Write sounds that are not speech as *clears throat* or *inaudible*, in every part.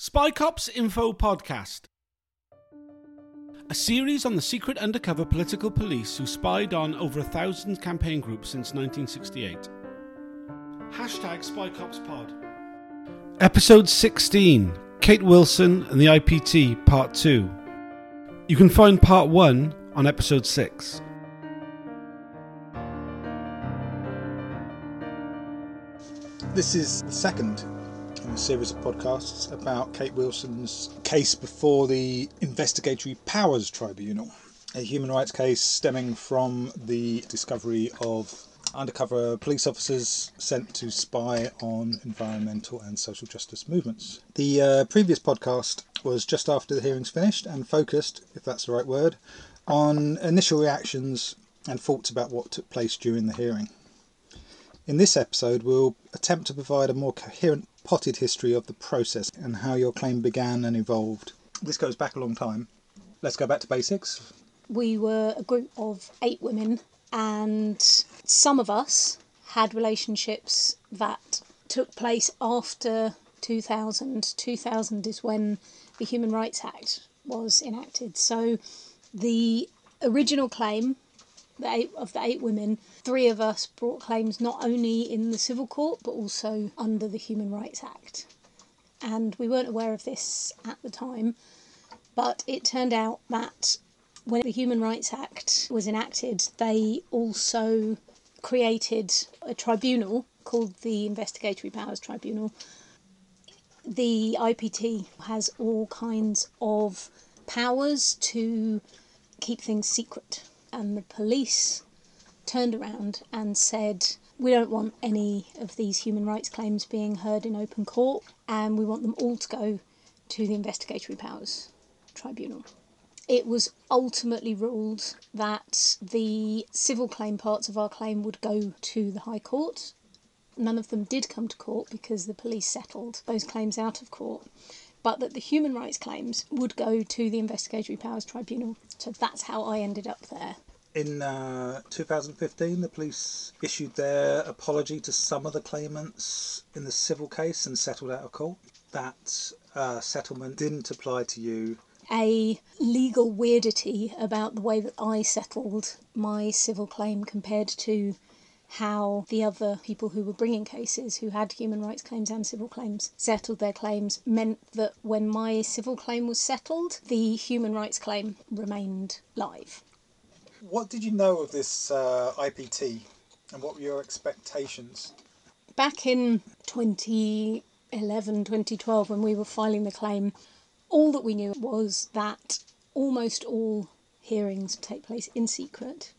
Spy Cops Info Podcast. A series on the secret undercover political police who spied on over a thousand campaign groups since 1968. Hashtag Spy Cops Pod. Episode 16 Kate Wilson and the IPT Part 2. You can find Part 1 on Episode 6. This is the second a series of podcasts about Kate Wilson's case before the Investigatory Powers Tribunal, a human rights case stemming from the discovery of undercover police officers sent to spy on environmental and social justice movements. The uh, previous podcast was just after the hearings finished and focused, if that's the right word, on initial reactions and thoughts about what took place during the hearing. In this episode, we'll attempt to provide a more coherent, potted history of the process and how your claim began and evolved. This goes back a long time. Let's go back to basics. we were a group of eight women, and some of us had relationships that took place after 2000. 2000 is when the Human Rights Act was enacted. So the original claim the eight, of the eight women, three of us brought claims not only in the civil court but also under the Human Rights Act. And we weren't aware of this at the time, but it turned out that when the Human Rights Act was enacted, they also created a tribunal called the Investigatory Powers Tribunal. The IPT has all kinds of powers to keep things secret, and the police turned around and said, We don't want any of these human rights claims being heard in open court, and we want them all to go to the Investigatory Powers Tribunal it was ultimately ruled that the civil claim parts of our claim would go to the High Court. None of them did come to court because the police settled those claims out of court, but that the human rights claims would go to the Investigatory Powers Tribunal. So that's how I ended up there. In uh, 2015, the police issued their apology to some of the claimants in the civil case and settled out of court. That uh, settlement didn't apply to you a legal weirdity about the way that I settled my civil claim compared to how the other people who were bringing cases, who had human rights claims and civil claims, settled their claims, meant that when my civil claim was settled, the human rights claim remained live. What did you know of this uh, IPT and what were your expectations? Back in 2011, 2012, when we were filing the claim, all that we knew was that almost all hearings take place in secret.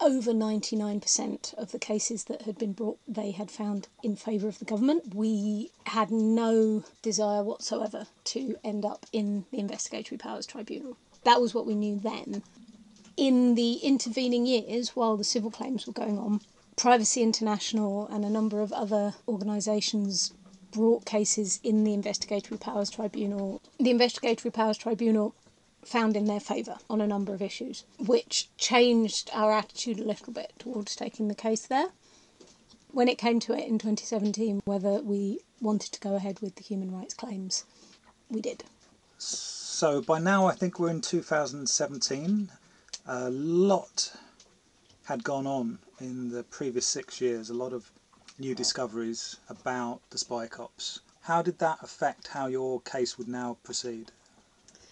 Over 99% of the cases that had been brought, they had found in favour of the government. We had no desire whatsoever to end up in the Investigatory Powers Tribunal. That was what we knew then. In the intervening years, while the civil claims were going on, Privacy International and a number of other organisations brought cases in the Investigatory Powers Tribunal. The Investigatory Powers Tribunal found in their favour on a number of issues, which changed our attitude a little bit towards taking the case there. When it came to it in 2017, whether we wanted to go ahead with the human rights claims, we did. So by now, I think we're in 2017. A lot had gone on in the previous six years, a lot of new discoveries about the spy cops. How did that affect how your case would now proceed?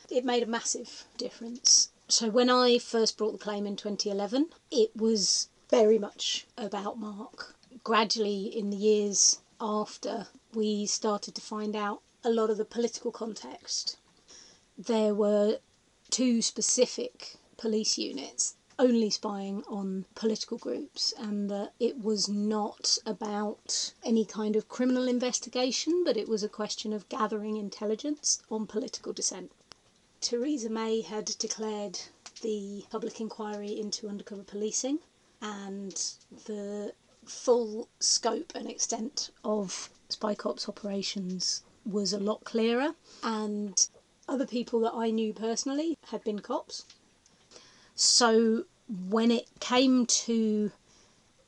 It made a massive difference. So when I first brought the claim in 2011, it was very much about Mark. Gradually, in the years after, we started to find out a lot of the political context. There were two specific police units only spying on political groups, and that it was not about any kind of criminal investigation, but it was a question of gathering intelligence on political dissent. Theresa May had declared the public inquiry into undercover policing, and the full scope and extent of Spy Cops operations was a lot clearer, and other people that I knew personally had been cops. So when it came to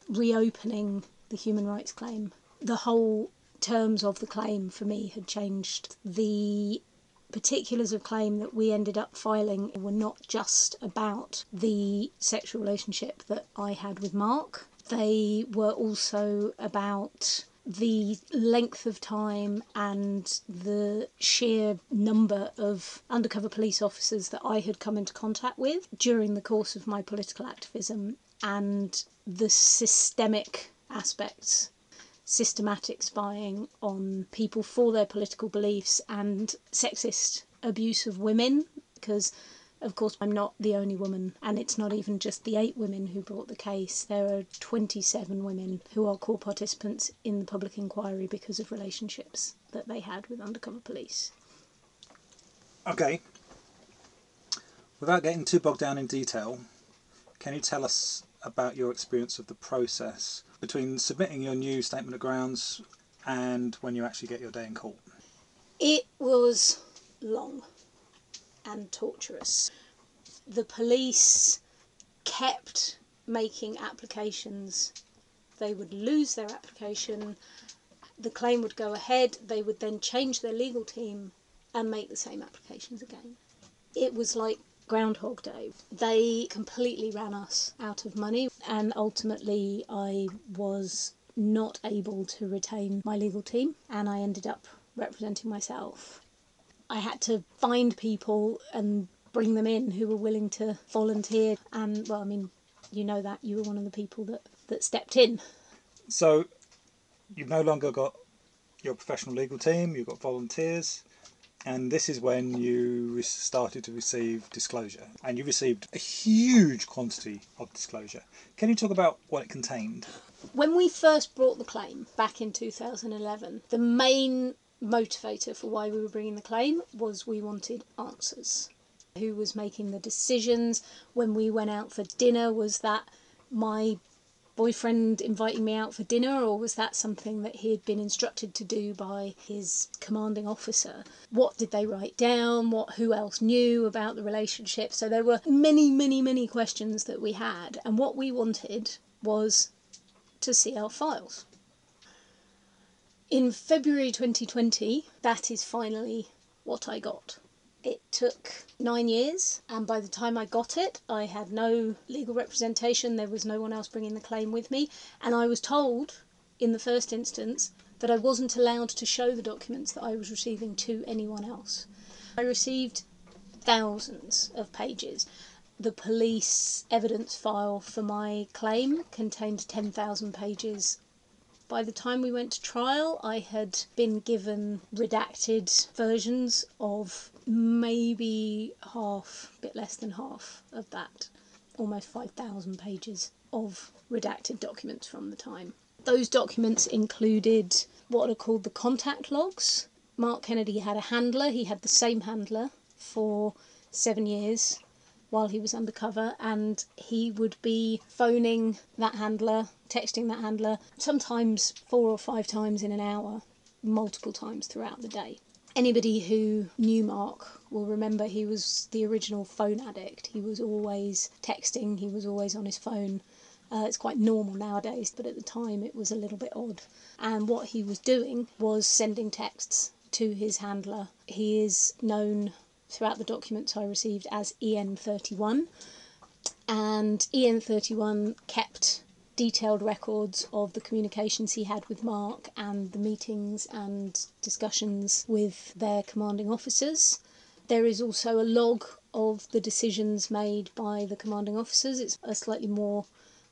reopening the human rights claim, the whole terms of the claim for me had changed. The particulars of claim that we ended up filing were not just about the sexual relationship that I had with Mark, they were also about the length of time and the sheer number of undercover police officers that I had come into contact with during the course of my political activism and the systemic aspects systematic spying on people for their political beliefs and sexist abuse of women because of course, I'm not the only woman, and it's not even just the eight women who brought the case. There are 27 women who are core participants in the public inquiry because of relationships that they had with undercover police. Okay. Without getting too bogged down in detail, can you tell us about your experience of the process between submitting your new statement of grounds and when you actually get your day in court? It was long and torturous. The police kept making applications. They would lose their application, the claim would go ahead, they would then change their legal team and make the same applications again. It was like Groundhog Day. They completely ran us out of money, and ultimately, I was not able to retain my legal team, and I ended up representing myself. I had to find people and bring them in who were willing to volunteer. And well, I mean, you know that you were one of the people that that stepped in. So you've no longer got your professional legal team. You've got volunteers. And this is when you started to receive disclosure, and you received a huge quantity of disclosure. Can you talk about what it contained? When we first brought the claim back in 2011, the main motivator for why we were bringing the claim was we wanted answers. Who was making the decisions when we went out for dinner? Was that my boyfriend inviting me out for dinner, or was that something that he had been instructed to do by his commanding officer? What did they write down? What who else knew about the relationship? So there were many, many, many questions that we had, and what we wanted was to see our files. In February 2020, that is finally what I got. It took nine years, and by the time I got it, I had no legal representation. There was no one else bringing the claim with me, and I was told in the first instance that I wasn't allowed to show the documents that I was receiving to anyone else. I received thousands of pages. The police evidence file for my claim contained 10,000 pages by the time we went to trial, I had been given redacted versions of maybe half, a bit less than half of that, almost 5,000 pages of redacted documents from the time. Those documents included what are called the contact logs. Mark Kennedy had a handler, he had the same handler for seven years while he was undercover, and he would be phoning that handler, texting that handler, sometimes four or five times in an hour, multiple times throughout the day. Anybody who knew Mark will remember he was the original phone addict. He was always texting, he was always on his phone. Uh, it's quite normal nowadays, but at the time it was a little bit odd. And what he was doing was sending texts to his handler. He is known throughout the documents I received as EN31. And EN31 kept detailed records of the communications he had with Mark and the meetings and discussions with their commanding officers. There is also a log of the decisions made by the commanding officers. It's a slightly more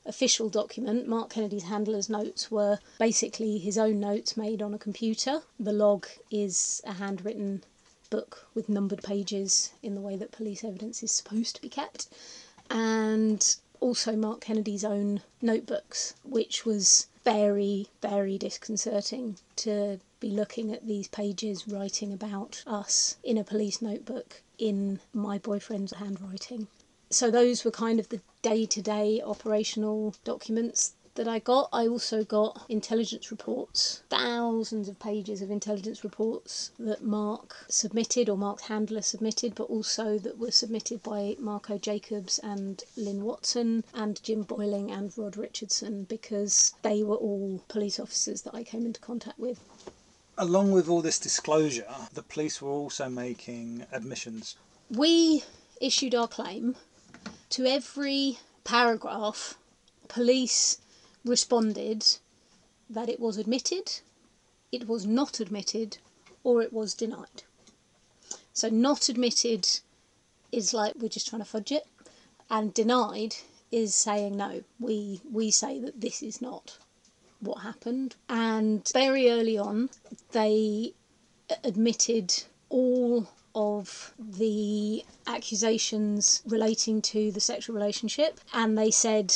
official document. Mark Kennedy's handler's notes were basically his own notes made on a computer. The log is a handwritten book with numbered pages in the way that police evidence is supposed to be kept, and also Mark Kennedy's own notebooks, which was very, very disconcerting to be looking at these pages writing about us in a police notebook in my boyfriend's handwriting. So, those were kind of the day to day operational documents that I got. I also got intelligence reports, thousands of pages of intelligence reports that Mark submitted or Mark's handler submitted, but also that were submitted by Marco Jacobs and Lynn Watson and Jim Boyling and Rod Richardson because they were all police officers that I came into contact with. Along with all this disclosure, the police were also making admissions. We issued our claim. To every paragraph, police responded that it was admitted, it was not admitted, or it was denied. So, not admitted is like we're just trying to fudge it, and denied is saying no. We we say that this is not what happened, and very early on, they admitted all of the accusations relating to the sexual relationship, and they said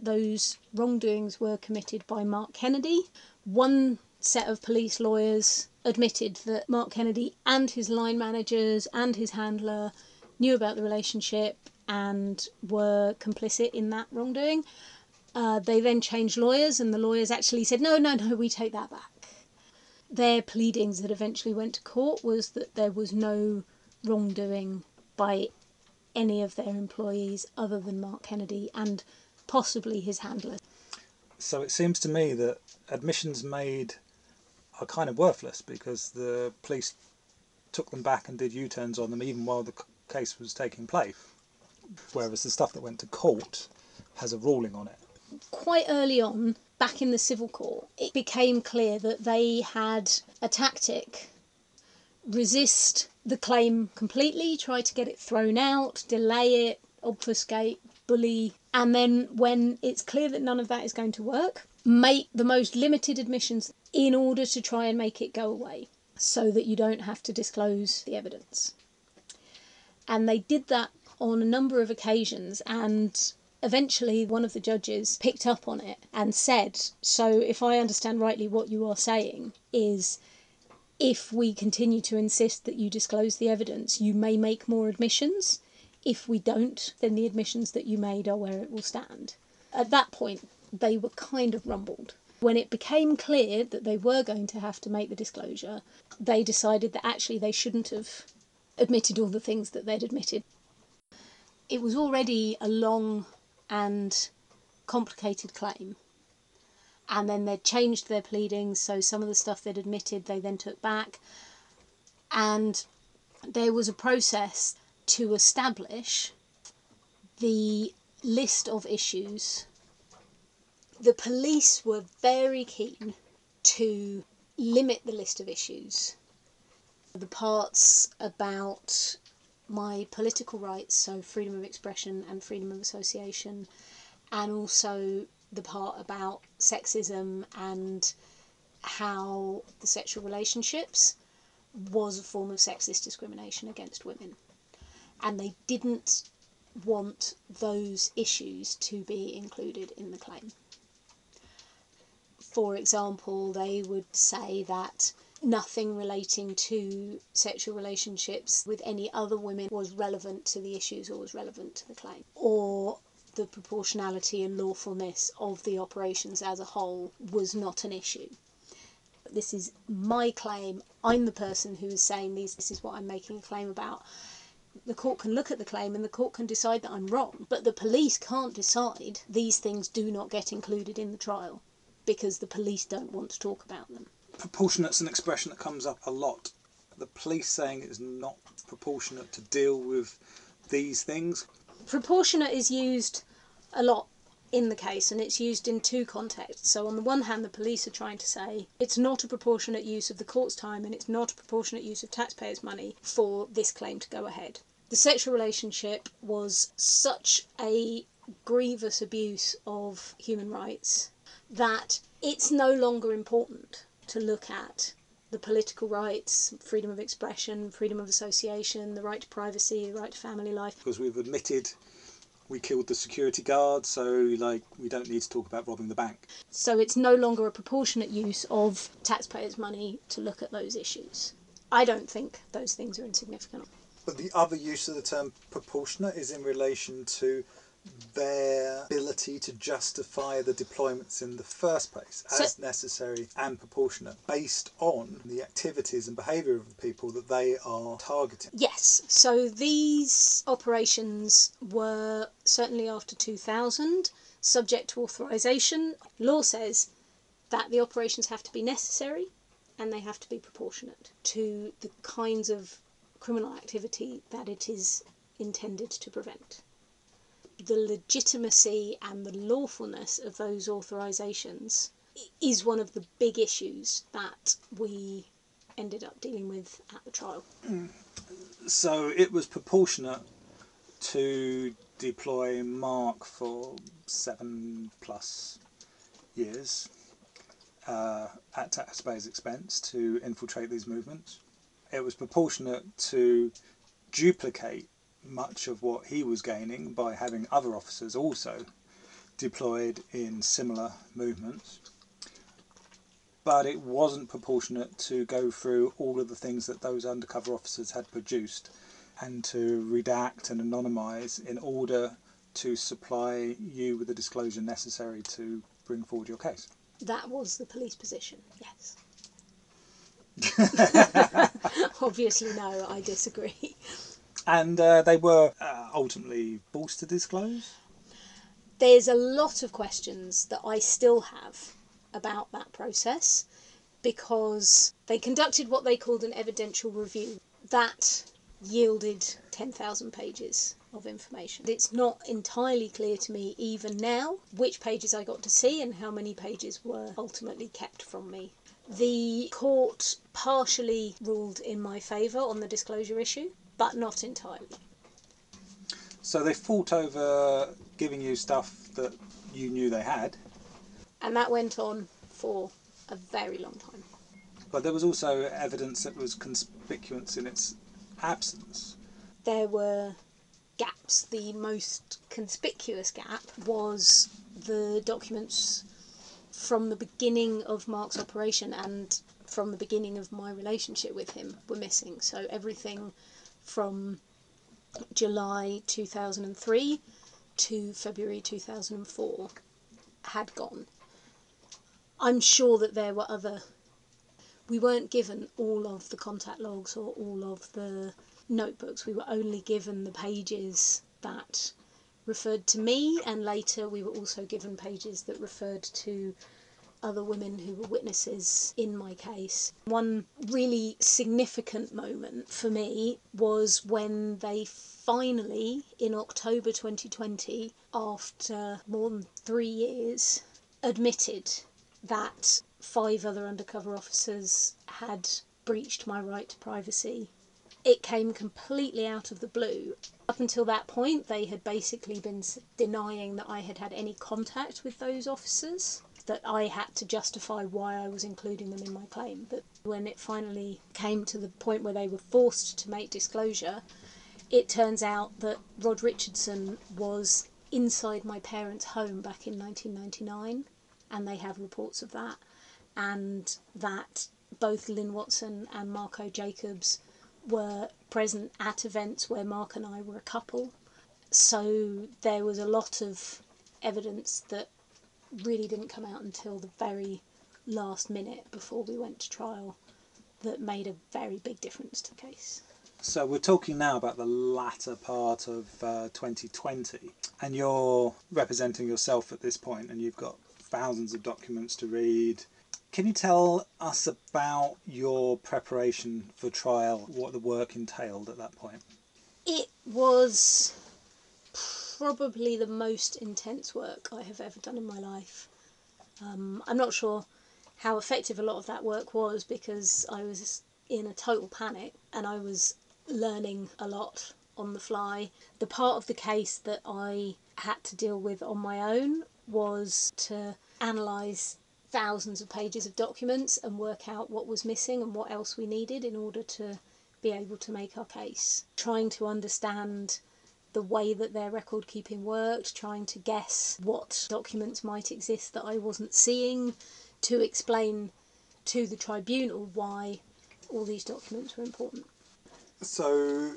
those wrongdoings were committed by Mark Kennedy. One set of police lawyers admitted that Mark Kennedy and his line managers and his handler knew about the relationship and were complicit in that wrongdoing. Uh, they then changed lawyers, and the lawyers actually said, no, no, no, we take that back. Their pleadings that eventually went to court was that there was no wrongdoing by any of their employees other than Mark Kennedy and possibly his handler. So it seems to me that admissions made are kind of worthless because the police took them back and did U turns on them even while the case was taking place. Whereas the stuff that went to court has a ruling on it. Quite early on, back in the civil court, it became clear that they had a tactic resist the claim completely, try to get it thrown out, delay it, obfuscate, bully, and then when it's clear that none of that is going to work, make the most limited admissions in order to try and make it go away so that you don't have to disclose the evidence. And they did that on a number of occasions and eventually one of the judges picked up on it and said so if i understand rightly what you are saying is if we continue to insist that you disclose the evidence you may make more admissions if we don't then the admissions that you made are where it will stand at that point they were kind of rumbled when it became clear that they were going to have to make the disclosure they decided that actually they shouldn't have admitted all the things that they'd admitted it was already a long and complicated claim. And then they'd changed their pleadings, so some of the stuff they'd admitted they then took back. And there was a process to establish the list of issues. The police were very keen to limit the list of issues. The parts about my political rights, so freedom of expression and freedom of association, and also the part about sexism and how the sexual relationships was a form of sexist discrimination against women. And they didn't want those issues to be included in the claim. For example, they would say that nothing relating to sexual relationships with any other women was relevant to the issues or was relevant to the claim. Or the proportionality and lawfulness of the operations as a whole was not an issue. This is my claim. I'm the person who is saying these. This is what I'm making a claim about. The court can look at the claim and the court can decide that I'm wrong, but the police can't decide these things do not get included in the trial because the police don't want to talk about them proportionate's an expression that comes up a lot. The police saying it's not proportionate to deal with these things. Proportionate is used a lot in the case and it's used in two contexts. So, on the one hand, the police are trying to say it's not a proportionate use of the court's time and it's not a proportionate use of taxpayers' money for this claim to go ahead. The sexual relationship was such a grievous abuse of human rights that it's no longer important to look at the political rights, freedom of expression, freedom of association, the right to privacy, the right to family life. Because we've admitted we killed the security guard, so like we don't need to talk about robbing the bank. So it's no longer a proportionate use of taxpayers' money to look at those issues. I don't think those things are insignificant. But the other use of the term proportionate is in relation to their ability to justify the deployments in the first place as so, necessary and proportionate based on the activities and behaviour of the people that they are targeting. Yes, so these operations were certainly after 2000 subject to authorisation. Law says that the operations have to be necessary and they have to be proportionate to the kinds of criminal activity that it is intended to prevent. The legitimacy and the lawfulness of those authorisations is one of the big issues that we ended up dealing with at the trial. *clears throat* So it was proportionate to deploy Mark for seven plus years uh, at taxpayers' expense to infiltrate these movements. It was proportionate to duplicate much of what he was gaining by having other officers also deployed in similar movements. But it wasn't proportionate to go through all of the things that those undercover officers had produced and to redact and anonymise in order to supply you with the disclosure necessary to bring forward your case. That was the police position, yes. *laughs* Obviously, no, I disagree. And uh, they were uh, ultimately forced to disclose? There's a lot of questions that I still have about that process because they conducted what they called an evidential review. That yielded 10,000 pages of information. It's not entirely clear to me even now which pages I got to see and how many pages were ultimately kept from me. The court partially ruled in my favour on the disclosure issue, but not entirely. So they fought over giving you stuff that you knew they had, And that went on for a very long time. but there was also evidence that was conspicuous in its absence. There were gaps. The most conspicuous gap was the documents from the beginning of Mark's operation and from the beginning of my relationship with him were missing. So everything from July 2003 to February 2004 had gone. I'm sure that there were other. We weren't given all of the contact logs or all of the notebooks. We were only given the pages that referred to me, and later we were also given pages that referred to other women who were witnesses in my case. One really significant moment for me was when they finally, in October 2020, after more than three years, admitted that five other undercover officers had breached my right to privacy. It came completely out of the blue. Up until that point, they had basically been denying that I had had any contact with those officers, that I had to justify why I was including them in my claim. But when it finally came to the point where they were forced to make disclosure, it turns out that Rod Richardson was inside my parents' home back in 1999, and they have reports of that, and that both Lynn Watson and Marco Jacobs were present at events where Mark and I were a couple. So there was a lot of evidence that really didn't come out until the very last minute before we went to trial that made a very big difference to the case. So we're talking now about the latter part of uh, 2020, and you're representing yourself at this point, and you've got thousands of documents to read. Can you tell us about your preparation for trial, what the work entailed at that point? It was probably the most intense work I have ever done in my life. Um, I'm not sure how effective a lot of that work was because I was in a total panic and I was learning a lot on the fly. The part of the case that I had to deal with on my own was to analyse thousands of pages of documents and work out what was missing and what else we needed in order to be able to make our case. Trying to understand the way that their record keeping worked, trying to guess what documents might exist that I wasn't seeing, to explain to the tribunal why all these documents were important. So,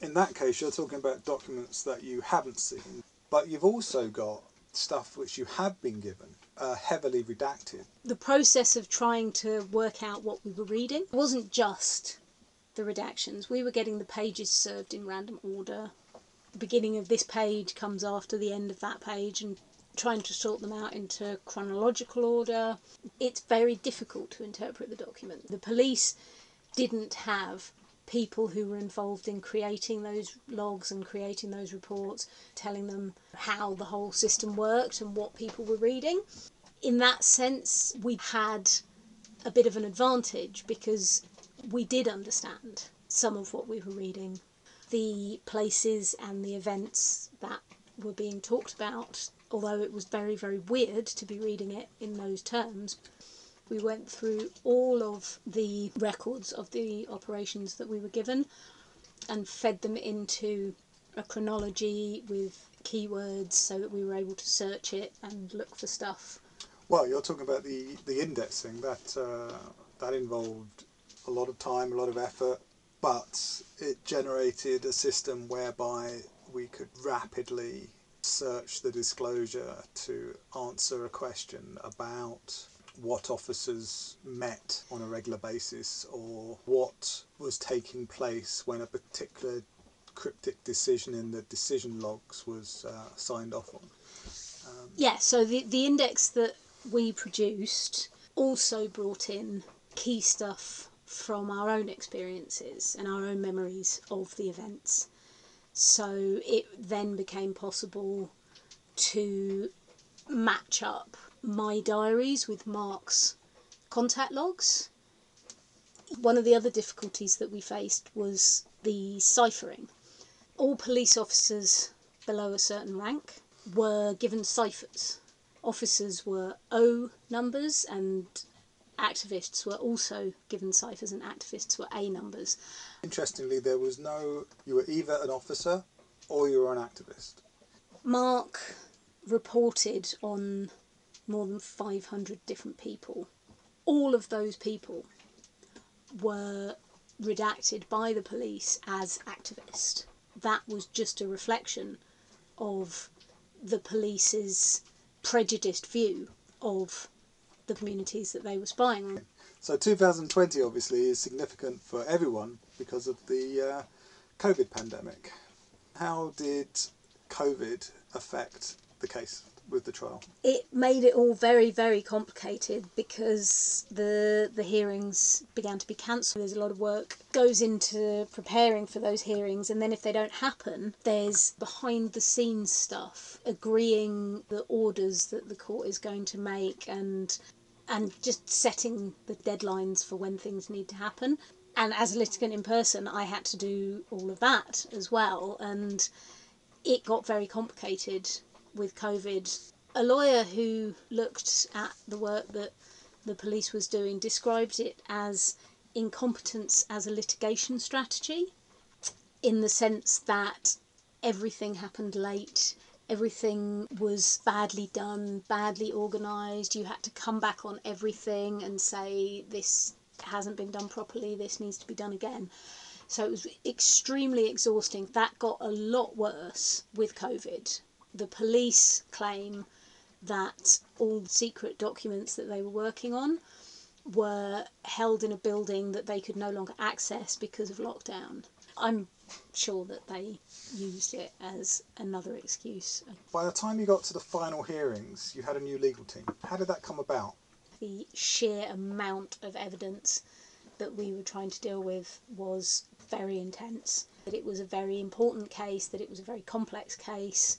in that case, you're talking about documents that you haven't seen, but you've also got stuff which you have been given, uh, heavily redacted. The process of trying to work out what we were reading wasn't just the redactions. We were getting the pages served in random order. The beginning of this page comes after the end of that page, and trying to sort them out into chronological order. It's very difficult to interpret the document. The police didn't have people who were involved in creating those logs and creating those reports, telling them how the whole system worked and what people were reading. In that sense, we had a bit of an advantage because we did understand some of what we were reading. The places and the events that were being talked about, although it was very, very weird to be reading it in those terms, we went through all of the records of the operations that we were given and fed them into a chronology with keywords so that we were able to search it and look for stuff. Well, you're talking about the, the indexing that uh, that involved a lot of time, a lot of effort, but it generated a system whereby we could rapidly search the disclosure to answer a question about what officers met on a regular basis or what was taking place when a particular cryptic decision in the decision logs was uh, signed off on. Um, yeah, so the, the index that we produced also brought in key stuff from our own experiences and our own memories of the events. So it then became possible to match up my diaries with Mark's contact logs. One of the other difficulties that we faced was the ciphering. All police officers below a certain rank were given ciphers. Officers were O numbers and activists were also given ciphers and activists were A numbers. Interestingly, there was no, you were either an officer or you were an activist. Mark reported on more than 500 different people. All of those people were redacted by the police as activists. That was just a reflection of the police's prejudiced view of the communities that they were spying on. So 2020 obviously is significant for everyone because of the uh, COVID pandemic. How did COVID affect the case? With the trial? It made it all very, very complicated because the the hearings began to be cancelled. There's a lot of work goes into preparing for those hearings, and then if they don't happen, there's behind the scenes stuff, agreeing the orders that the court is going to make, and and just setting the deadlines for when things need to happen. And as a litigant in person, I had to do all of that as well, and it got very complicated with COVID. A lawyer who looked at the work that the police was doing described it as incompetence as a litigation strategy in the sense that everything happened late, everything was badly done, badly organised. You had to come back on everything and say, this hasn't been done properly, this needs to be done again. So it was extremely exhausting. That got a lot worse with COVID the police claim that all secret documents that they were working on were held in a building that they could no longer access because of lockdown. I'm sure that they used it as another excuse. By the time you got to the final hearings, you had a new legal team. How did that come about? The sheer amount of evidence that we were trying to deal with was very intense. That it was a very important case, that it was a very complex case,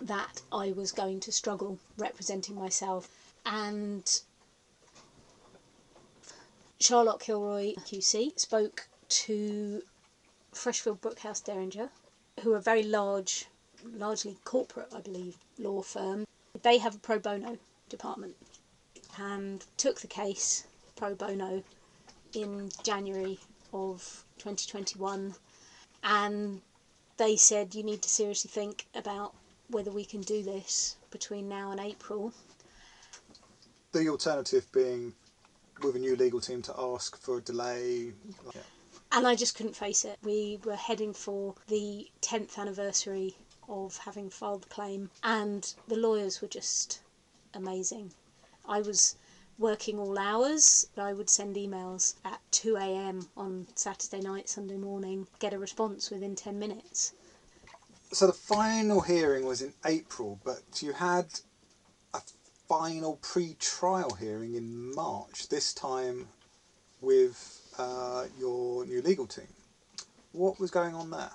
that I was going to struggle representing myself. And Charlotte Kilroy QC spoke to Freshfield Bruckhaus Deringer, who are a very large, largely corporate, I believe, law firm. They have a pro bono department and took the case pro bono in January of 2021 and they said you need to seriously think about whether we can do this between now and April. The alternative being with a new legal team to ask for a delay. Yeah. And I just couldn't face it. We were heading for the 10th anniversary of having filed the claim, and the lawyers were just amazing. I was working all hours. I would send emails at 2 a.m. on Saturday night, Sunday morning, get a response within 10 minutes so the final hearing was in April, but you had a final pre-trial hearing in March. This time with uh, your new legal team. What was going on there?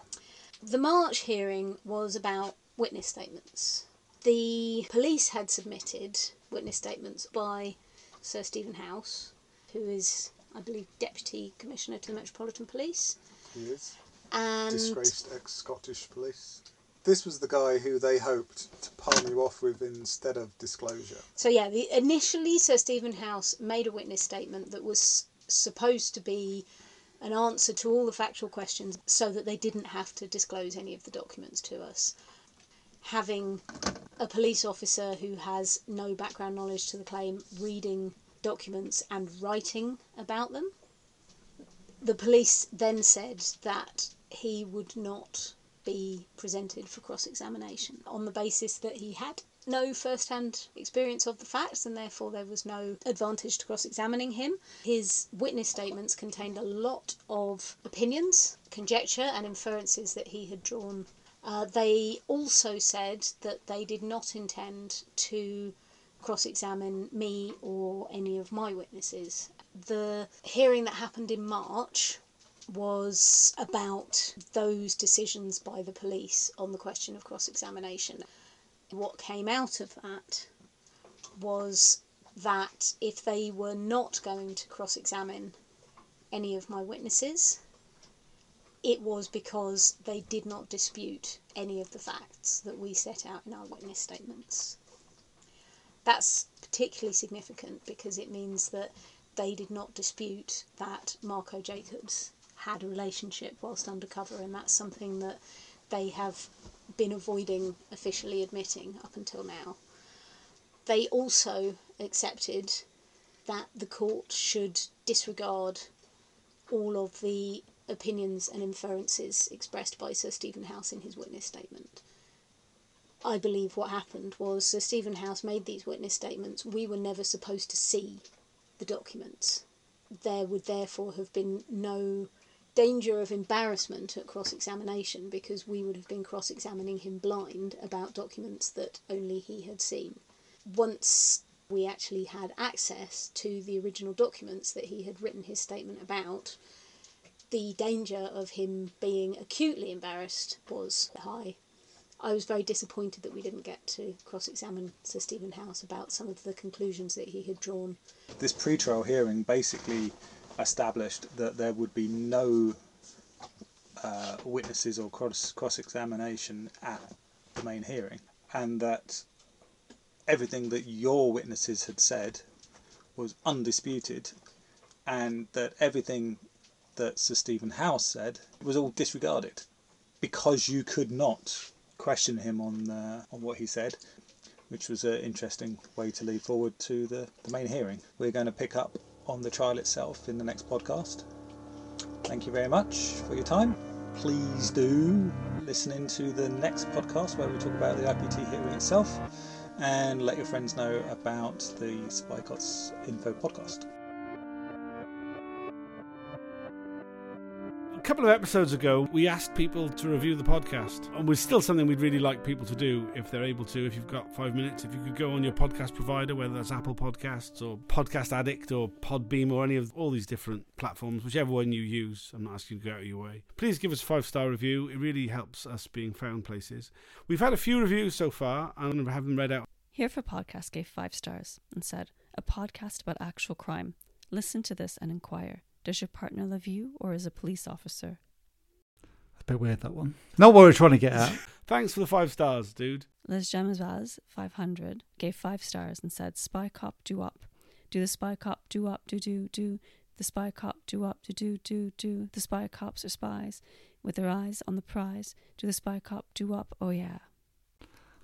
The March hearing was about witness statements. The police had submitted witness statements by Sir Stephen House, who is, I believe, Deputy Commissioner to the Metropolitan Police. He is And disgraced ex-Scottish police. This was the guy who they hoped to palm you off with instead of disclosure. so, yeah, the, initially Sir Stephen House made a witness statement that was supposed to be an answer to all the factual questions so that they didn't have to disclose any of the documents to us. Having a police officer who has no background knowledge to the claim reading documents and writing about them. The police then said that he would not be presented for cross examination on the basis that he had no first hand experience of the facts and therefore there was no advantage to cross examining him. His witness statements contained a lot of opinions, conjecture, and inferences that he had drawn. Uh, they also said that they did not intend to cross examine me or any of my witnesses. The hearing that happened in March was about those decisions by the police on the question of cross examination. What came out of that was that if they were not going to cross examine any of my witnesses, it was because they did not dispute any of the facts that we set out in our witness statements. That's particularly significant because it means that they did not dispute that Marco Jacobs had a relationship whilst undercover, and that's something that they have been avoiding officially admitting up until now. They also accepted that the court should disregard all of the opinions and inferences expressed by Sir Stephen House in his witness statement. I believe what happened was Sir Stephen House made these witness statements. We were never supposed to see the documents. There would therefore have been no danger of embarrassment at cross examination because we would have been cross examining him blind about documents that only he had seen. Once we actually had access to the original documents that he had written his statement about, the danger of him being acutely embarrassed was high. I was very disappointed that we didn't get to cross examine Sir Stephen House about some of the conclusions that he had drawn. This pre-trial hearing basically established that there would be no uh, witnesses or cross cross examination at the main hearing, and that everything that your witnesses had said was undisputed, and that everything that Sir Stephen House said was all disregarded because you could not question him on uh, on what he said, which was an interesting way to lead forward to the, the main hearing. We're going to pick up on the trial itself in the next podcast. Thank you very much for your time. Please do listen into the next podcast where we talk about the IPT hearing itself and let your friends know about the Spycops Info podcast. Couple of episodes ago, we asked people to review the podcast, and was still something we'd really like people to do if they're able to. If you've got five minutes, if you could go on your podcast provider, whether that's Apple Podcasts or Podcast Addict or Podbean or any of all these different platforms, whichever one you use, I'm not asking you to go out of your way. Please give us a five star review. It really helps us being found places. We've had a few reviews so far, and to have them read out. Here for Podcast gave five stars and said, A podcast about actual crime. Listen to this and inquire. Does your partner love you or is a police officer? It's a bit weird, that one. Not what we're trying to get at. *laughs* Thanks for the five stars, dude. Liz Gemazaz, 500, gave five stars and said, Spy cop, do up. Do the spy cop, do up, do do do. The spy cop, do up, do do do do. The spy cops are spies with their eyes on the prize. Do the spy cop, do up, oh yeah.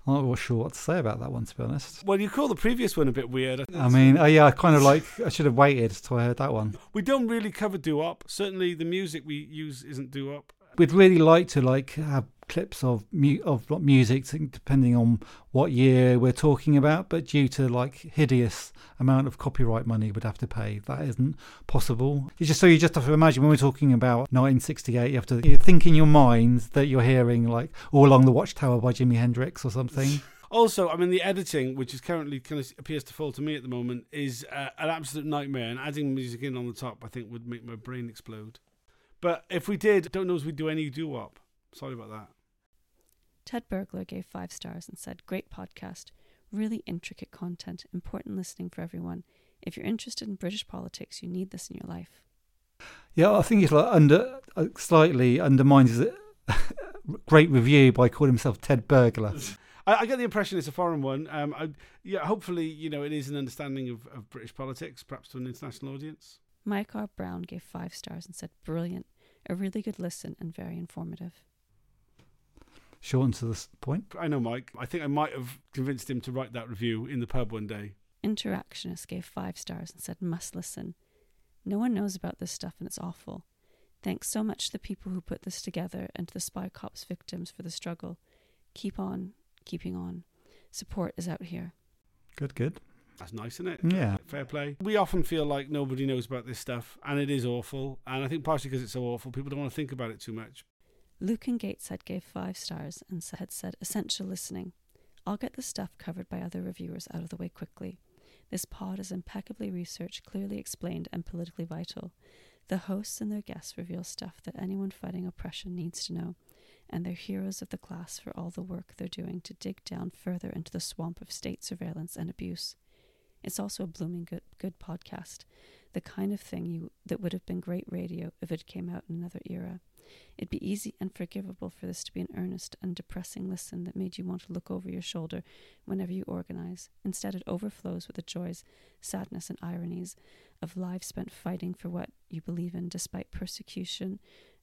I'm not sure what to say about that one, to be honest. Well, you call the previous one a bit weird. I mean, oh yeah, I kind of like, I should have waited till I heard that one. We don't really cover up. Certainly, the music we use isn't up. We'd really like to like have clips of mu- of music depending on what year we're talking about, but due to like hideous amount of copyright money we'd have to pay, that isn't possible. You just so you just have to imagine when we're talking about 1968, you have to you think in your mind that you're hearing like "All Along the Watchtower" by Jimi Hendrix or something. *laughs* Also, I mean, the editing, which is currently kind of appears to fall to me at the moment, is uh, an absolute nightmare. And adding music in on the top, I think, would make my brain explode. But if we did, don't know if we'd do any doo wop. Sorry about that. Ted Burglar gave five stars and said, Great podcast. Really intricate content, important listening for everyone. If you're interested in British politics, you need this in your life. Yeah, I think it's like under uh, slightly undermines his *laughs* great review by calling himself Ted Burglar. I, I get the impression it's a foreign one. Um, I, yeah, hopefully, you know, it is an understanding of, of British politics, perhaps to an international audience. Mike R. Brown gave five stars and said, Brilliant. A really good listen and very informative. Short and to the point. I know Mike. I think I might have convinced him to write that review in the pub one day. Interactionist gave five stars and said, Must listen. No one knows about this stuff and it's awful. Thanks so much to the people who put this together and to the Spycops victims for the struggle. Keep on, keeping on. Support is out here. Good, good. That's nice, isn't it? Yeah. Fair play. We often feel like nobody knows about this stuff, and it is awful. And I think partially because it's so awful, people don't want to think about it too much. Lucan Gateshead gave five stars and had said, Essential listening. I'll get the stuff covered by other reviewers out of the way quickly. This pod is impeccably researched, clearly explained, and politically vital. The hosts and their guests reveal stuff that anyone fighting oppression needs to know, and they're heroes of the class for all the work they're doing to dig down further into the swamp of state surveillance and abuse. It's also a blooming good good podcast, the kind of thing you that would have been great radio if it came out in another era. It'd be easy and forgivable for this to be an earnest and depressing listen that made you want to look over your shoulder whenever you organize. Instead, it overflows with the joys, sadness, and ironies of lives spent fighting for what you believe in despite persecution,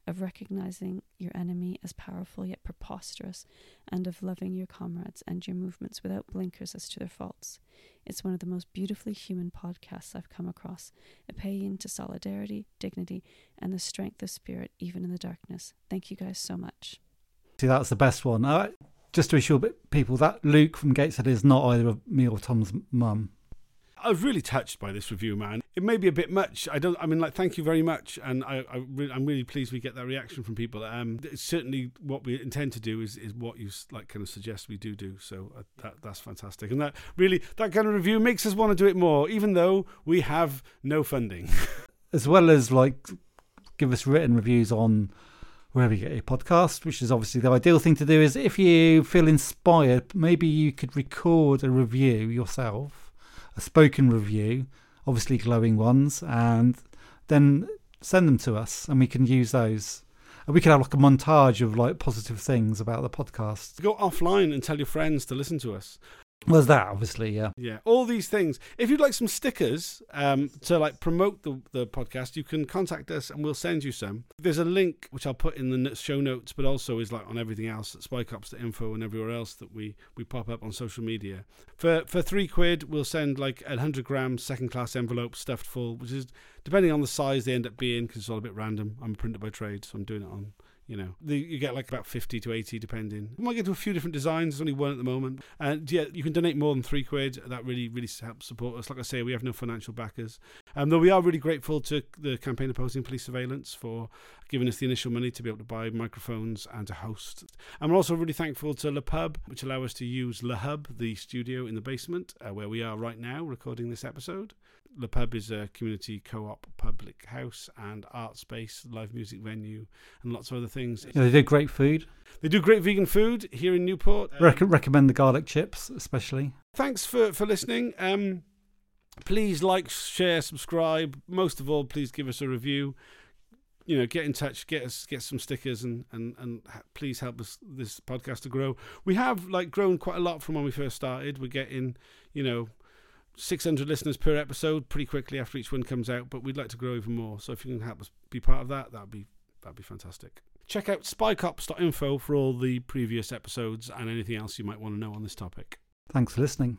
of recognizing your enemy as powerful yet preposterous, and of loving your comrades and your movements without blinkers as to their faults. It's one of the most beautifully human podcasts I've come across, a paean to solidarity, dignity, and the strength of spirit even in the darkness. Thank you guys so much. See, that's the best one. Uh, just to assure people that Luke from Gateshead is not either of me or Tom's mum. I was really touched by this review, man. It may be a bit much. I don't. I mean, like, thank you very much, and I, I I'm really pleased we get that reaction from people. Um, certainly what we intend to do is is what you like kind of suggest we do do. So uh, that that's fantastic, and that really that kind of review makes us want to do it more, even though we have no funding. *laughs* as well as like give us written reviews on wherever you get your podcast, which is obviously the ideal thing to do. Is if you feel inspired, maybe you could record a review yourself a spoken review, obviously glowing ones, and then send them to us, and we can use those. And we could have like a montage of like positive things about the podcast. Go offline and tell your friends to listen to us. Was that obviously, yeah. Yeah, all these things. If you'd like some stickers um, to like promote the, the podcast, you can contact us and we'll send you some. There's a link which I'll put in the show notes, but also is like on everything else at spycops.info and everywhere else that we, we pop up on social media. For for three quid, we'll send like a hundred gram second class envelope stuffed full, which is depending on the size they end up being because it's all a bit random. I'm a printer by trade, so I'm doing it on you know, the, you get like about 50 to 80 depending. We might get to a few different designs. There's only one at the moment. And yeah, you can donate more than three quid. That really, really helps support us. Like I say, we have no financial backers. Um, though we are really grateful to the Campaign Opposing Police Surveillance for giving us the initial money to be able to buy microphones and to host. And we're also really thankful to Le Pub, which allow us to use Le Hub, the studio in the basement uh, where we are right now recording this episode. Le Pub is a community co-op public house and art space, live music venue, and lots of other things. Yeah, they do great food. They do great vegan food here in Newport. Um, Rec- recommend the garlic chips, especially. Thanks for for listening. Um, please like, share, subscribe. Most of all, please give us a review. You know, get in touch, get us, get some stickers, and and and please help us this podcast to grow. We have like grown quite a lot from when we first started. We're getting, you know, 600 listeners per episode pretty quickly after each one comes out, but we'd like to grow even more. So if you can help us be part of that, that'd be that'd be fantastic. Check out spycops.info for all the previous episodes and anything else you might want to know on this topic. Thanks for listening.